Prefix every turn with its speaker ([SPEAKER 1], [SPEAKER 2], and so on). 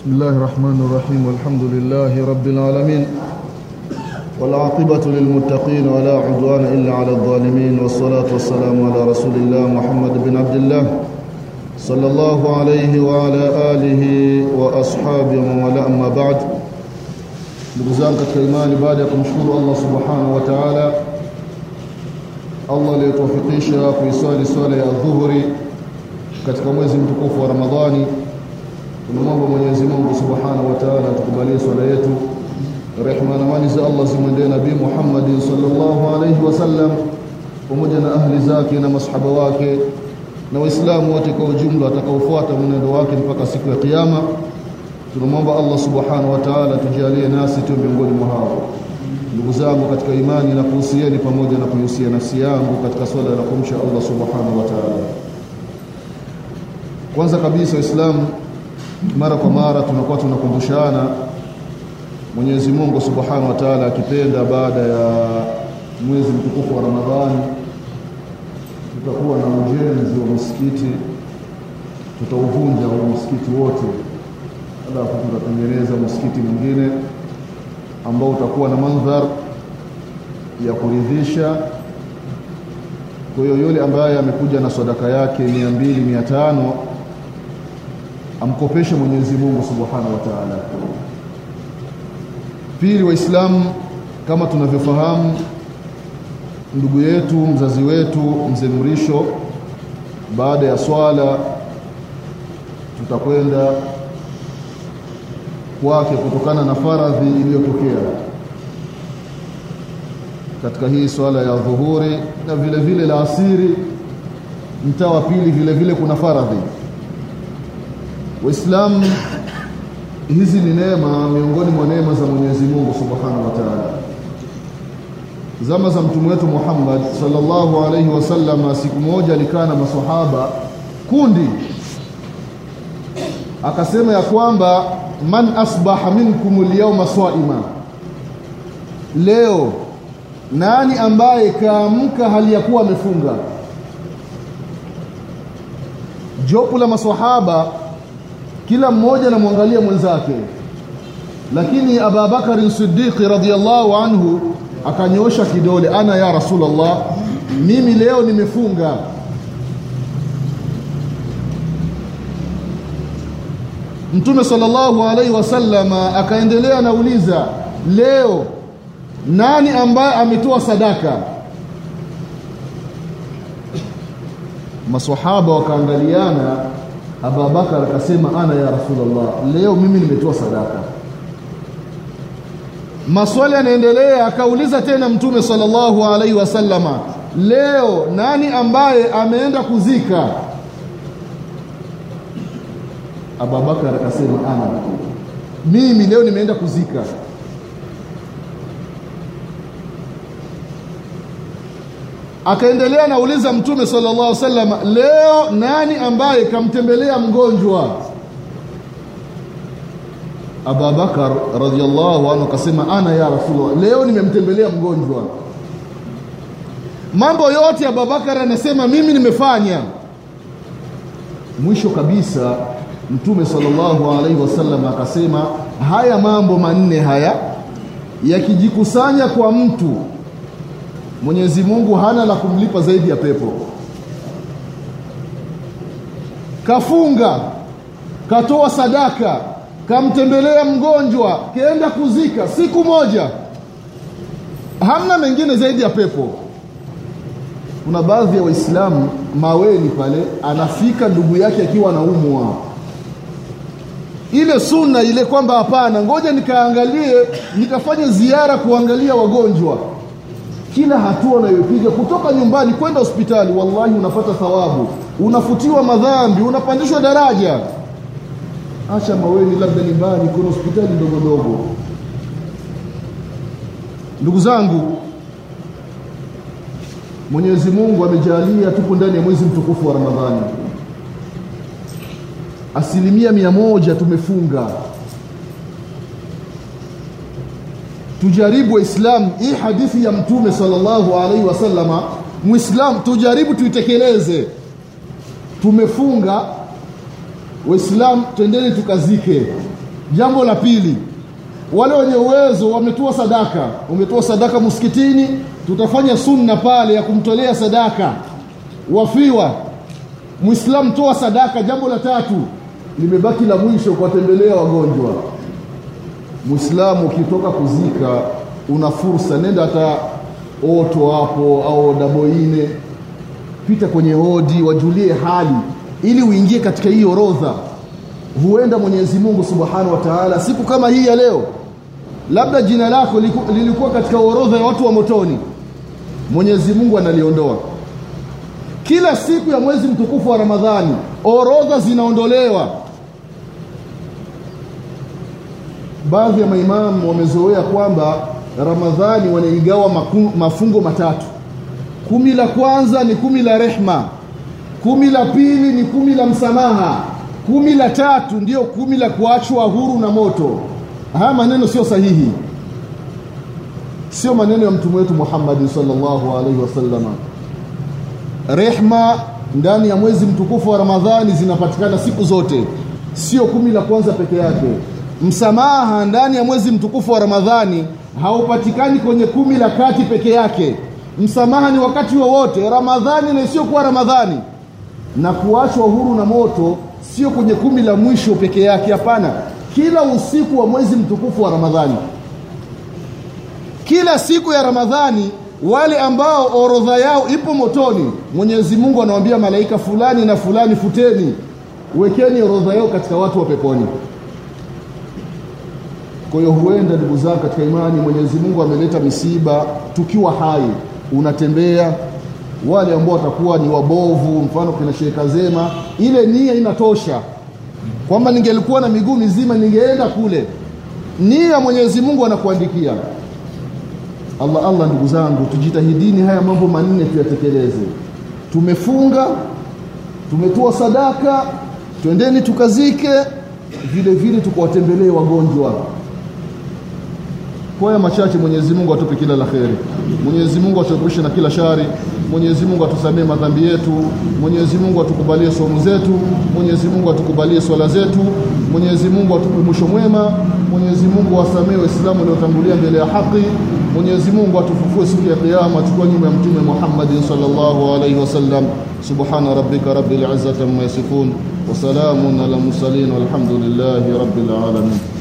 [SPEAKER 1] بسم الله الرحمن الرحيم والحمد لله رب العالمين والعاقبة للمتقين ولا عدوان إلا على الظالمين والصلاة والسلام على رسول الله محمد بن عبد الله صلى الله عليه وعلى آله وأصحابه ولا أما بعد نبزان كالإيمان بعد Allah subhanahu wa ta'ala. Allah aliyetuwafikisha kuiswali swala ya dhuhuri katika mwezi mtukufu wa Ramadhani. Tunamwomba Mwenyezi Mungu Subhanahu wa Ta'ala atukubalie swala yetu. Rehma na amani za Allah zimwendee Nabii Muhammad sallallahu alayhi wasallam pamoja na ahli zake na masahaba wake na waislamu wote kwa ujumla watakaofuata mwenendo wake mpaka siku ya kiyama. Tunamwomba Allah Subhanahu wa Ta'ala tujalie nasi tu miongoni mwa hao. Ndugu zangu katika imani na kuhusieni pamoja na kuhusia nafsi yangu katika swala la kumsha Allah Subhanahu wa Ta'ala. Kwanza kabisa waislamu mara kwa mara tunakuwa tunakumbushana Mwenyezi Mungu Subhanahu wa Ta'ala akipenda baada ya mwezi mtukufu wa Ramadhani tutakuwa na ujenzi wa msikiti tutauvunja wa msikiti wote alafu tutatengeneza msikiti mwingine ambao utakuwa na mandhar ya kuridhisha. Kwa hiyo yule ambaye amekuja na sadaka yake 200 500 amkopeshe Mwenyezi Mungu Subhanahu wa Ta'ala. Pili, Waislamu kama tunavyofahamu, ndugu yetu mzazi wetu mzee Mrisho, baada ya swala tutakwenda kwake kutokana na faradhi iliyotokea katika hii swala ya dhuhuri na vile vile la asiri, mtaa wa pili vile vile kuna faradhi Waislamu, hizi ni neema miongoni mwa neema za Mwenyezi Mungu Subhanahu wa Ta'ala. Zama za mtume wetu Muhammad salllahu alaihi wasalama siku moja alikaa na masahaba kundi, akasema ya kwamba man asbaha minkum lyauma swaima, leo nani ambaye kaamka hali ya kuwa amefunga? Jopo la maswahaba kila mmoja anamwangalia mwenzake. Lakini Abubakar Siddiq radhiyallahu anhu akanyosha kidole ana ya Rasulullah mimi leo nimefunga. Mtume sallallahu alaihi wasallama akaendelea anauliza leo nani ambaye ametoa sadaka? Maswahaba wakaangaliana Abubakar akasema ana ya Rasulullah, leo mimi nimetoa sadaka. Maswali yanaendelea, akauliza tena Mtume sallallahu alaihi wasallama, leo nani ambaye ameenda kuzika? Abubakar akasema ana, mimi leo nimeenda kuzika. Akaendelea nauliza mtume sallallahu alaihi wasallam leo nani ambaye kamtembelea mgonjwa? Abubakar radhiallahu anhu akasema ana ya rasulullah leo nimemtembelea mgonjwa. Mambo yote Abubakar anasema mimi nimefanya. Mwisho kabisa mtume sallallahu alaihi wasallam akasema haya mambo manne haya yakijikusanya kwa mtu Mwenyezi Mungu hana la kumlipa zaidi ya pepo. Kafunga, katoa sadaka, kamtembelea mgonjwa, kaenda kuzika siku moja, hamna mengine zaidi ya pepo. Kuna baadhi ya Waislamu maweni pale, anafika ndugu yake akiwa anaumwa, ile sunna ile kwamba hapana, ngoja nikaangalie, nikafanye ziara kuangalia wagonjwa kila hatua unayopiga kutoka nyumbani kwenda hospitali, wallahi unapata thawabu, unafutiwa madhambi, unapandishwa daraja. Acha maweni, labda nyumbani, kuna hospitali ndogo ndogo. Ndugu zangu, Mwenyezi Mungu amejalia tupo ndani ya mwezi mtukufu wa Ramadhani, asilimia mia moja tumefunga tujaribu waislamu hii hadithi ya mtume sallallahu alaihi wasallama muislamu tujaribu tuitekeleze. Tumefunga waislamu twendeni tukazike. Jambo la pili wale wenye uwezo wametoa sadaka. Umetoa sadaka msikitini tutafanya sunna pale ya kumtolea sadaka. Wafiwa muislamu toa sadaka. Jambo la tatu limebaki la mwisho kuwatembelea wagonjwa muislamu ukitoka kuzika una fursa nenda hata oto hapo au daboine pita kwenye hodi wajulie hali. Ili uingie katika hii orodha huenda Mwenyezi Mungu Subhanahu wa Ta'ala siku kama hii ya leo labda jina lako lilikuwa katika orodha ya watu wa motoni. Mwenyezi Mungu analiondoa. Kila siku ya mwezi mtukufu wa Ramadhani orodha zinaondolewa baadhi ya maimamu wamezoea kwamba Ramadhani wanaigawa mafungo matatu. Kumi la kwanza ni kumi la rehma. Kumi la pili ni kumi la msamaha. Kumi la tatu ndiyo kumi la kuachwa huru na moto. Haya maneno sio sahihi. Sio maneno ya mtume wetu muhammadi sallallahu alaihi wasalama rehma ndani ya mwezi mtukufu wa Ramadhani zinapatikana siku zote. Sio kumi la kwanza peke yake msamaha ndani ya mwezi mtukufu wa Ramadhani haupatikani kwenye kumi la kati peke yake. Msamaha ni wakati wowote wa Ramadhani na isiyokuwa Ramadhani. Na kuachwa huru na moto sio kwenye kumi la mwisho peke yake hapana. Kila usiku wa mwezi mtukufu wa Ramadhani. Kila siku ya Ramadhani wale ambao orodha yao ipo motoni Mwenyezi Mungu anawaambia malaika fulani na fulani futeni. Wekeni orodha yao katika watu wa peponi kwa hiyo huenda ndugu zangu katika imani Mwenyezi Mungu ameleta misiba. Tukiwa hai unatembea. Wale ambao watakuwa ni wabovu mfano kina Sheikh Kazema ile nia inatosha. Kwamba ningelikuwa na miguu mizima ningeenda kule. Nia Mwenyezi Mungu anakuandikia. Allah Allah ndugu zangu tujitahidini haya mambo manne tuyatekeleze. Tumefunga tumetoa sadaka twendeni tukazike. Vile vile tukawatembelee wagonjwa kwa machache Mwenyezi Mungu atupe kila la kheri. Mwenyezi Mungu atuepushe na kila shari. Mwenyezi Mungu atusamee madhambi yetu. Mwenyezi Mungu atukubalie somu zetu. Mwenyezi Mungu atukubalie swala zetu. Mwenyezi Mungu atupe mwisho mwema. Mwenyezi Mungu wasamee Waislamu waliotangulia mbele ya haki. Mwenyezi Mungu atufufue siku ya kiyama tukiwa nyuma ya Mtume Muhammadin sallallahu wasallam. Subhana rabbika rabbil izzati amma yasifun wa salamun ala mursalin walhamdulillahi rabbil alamin.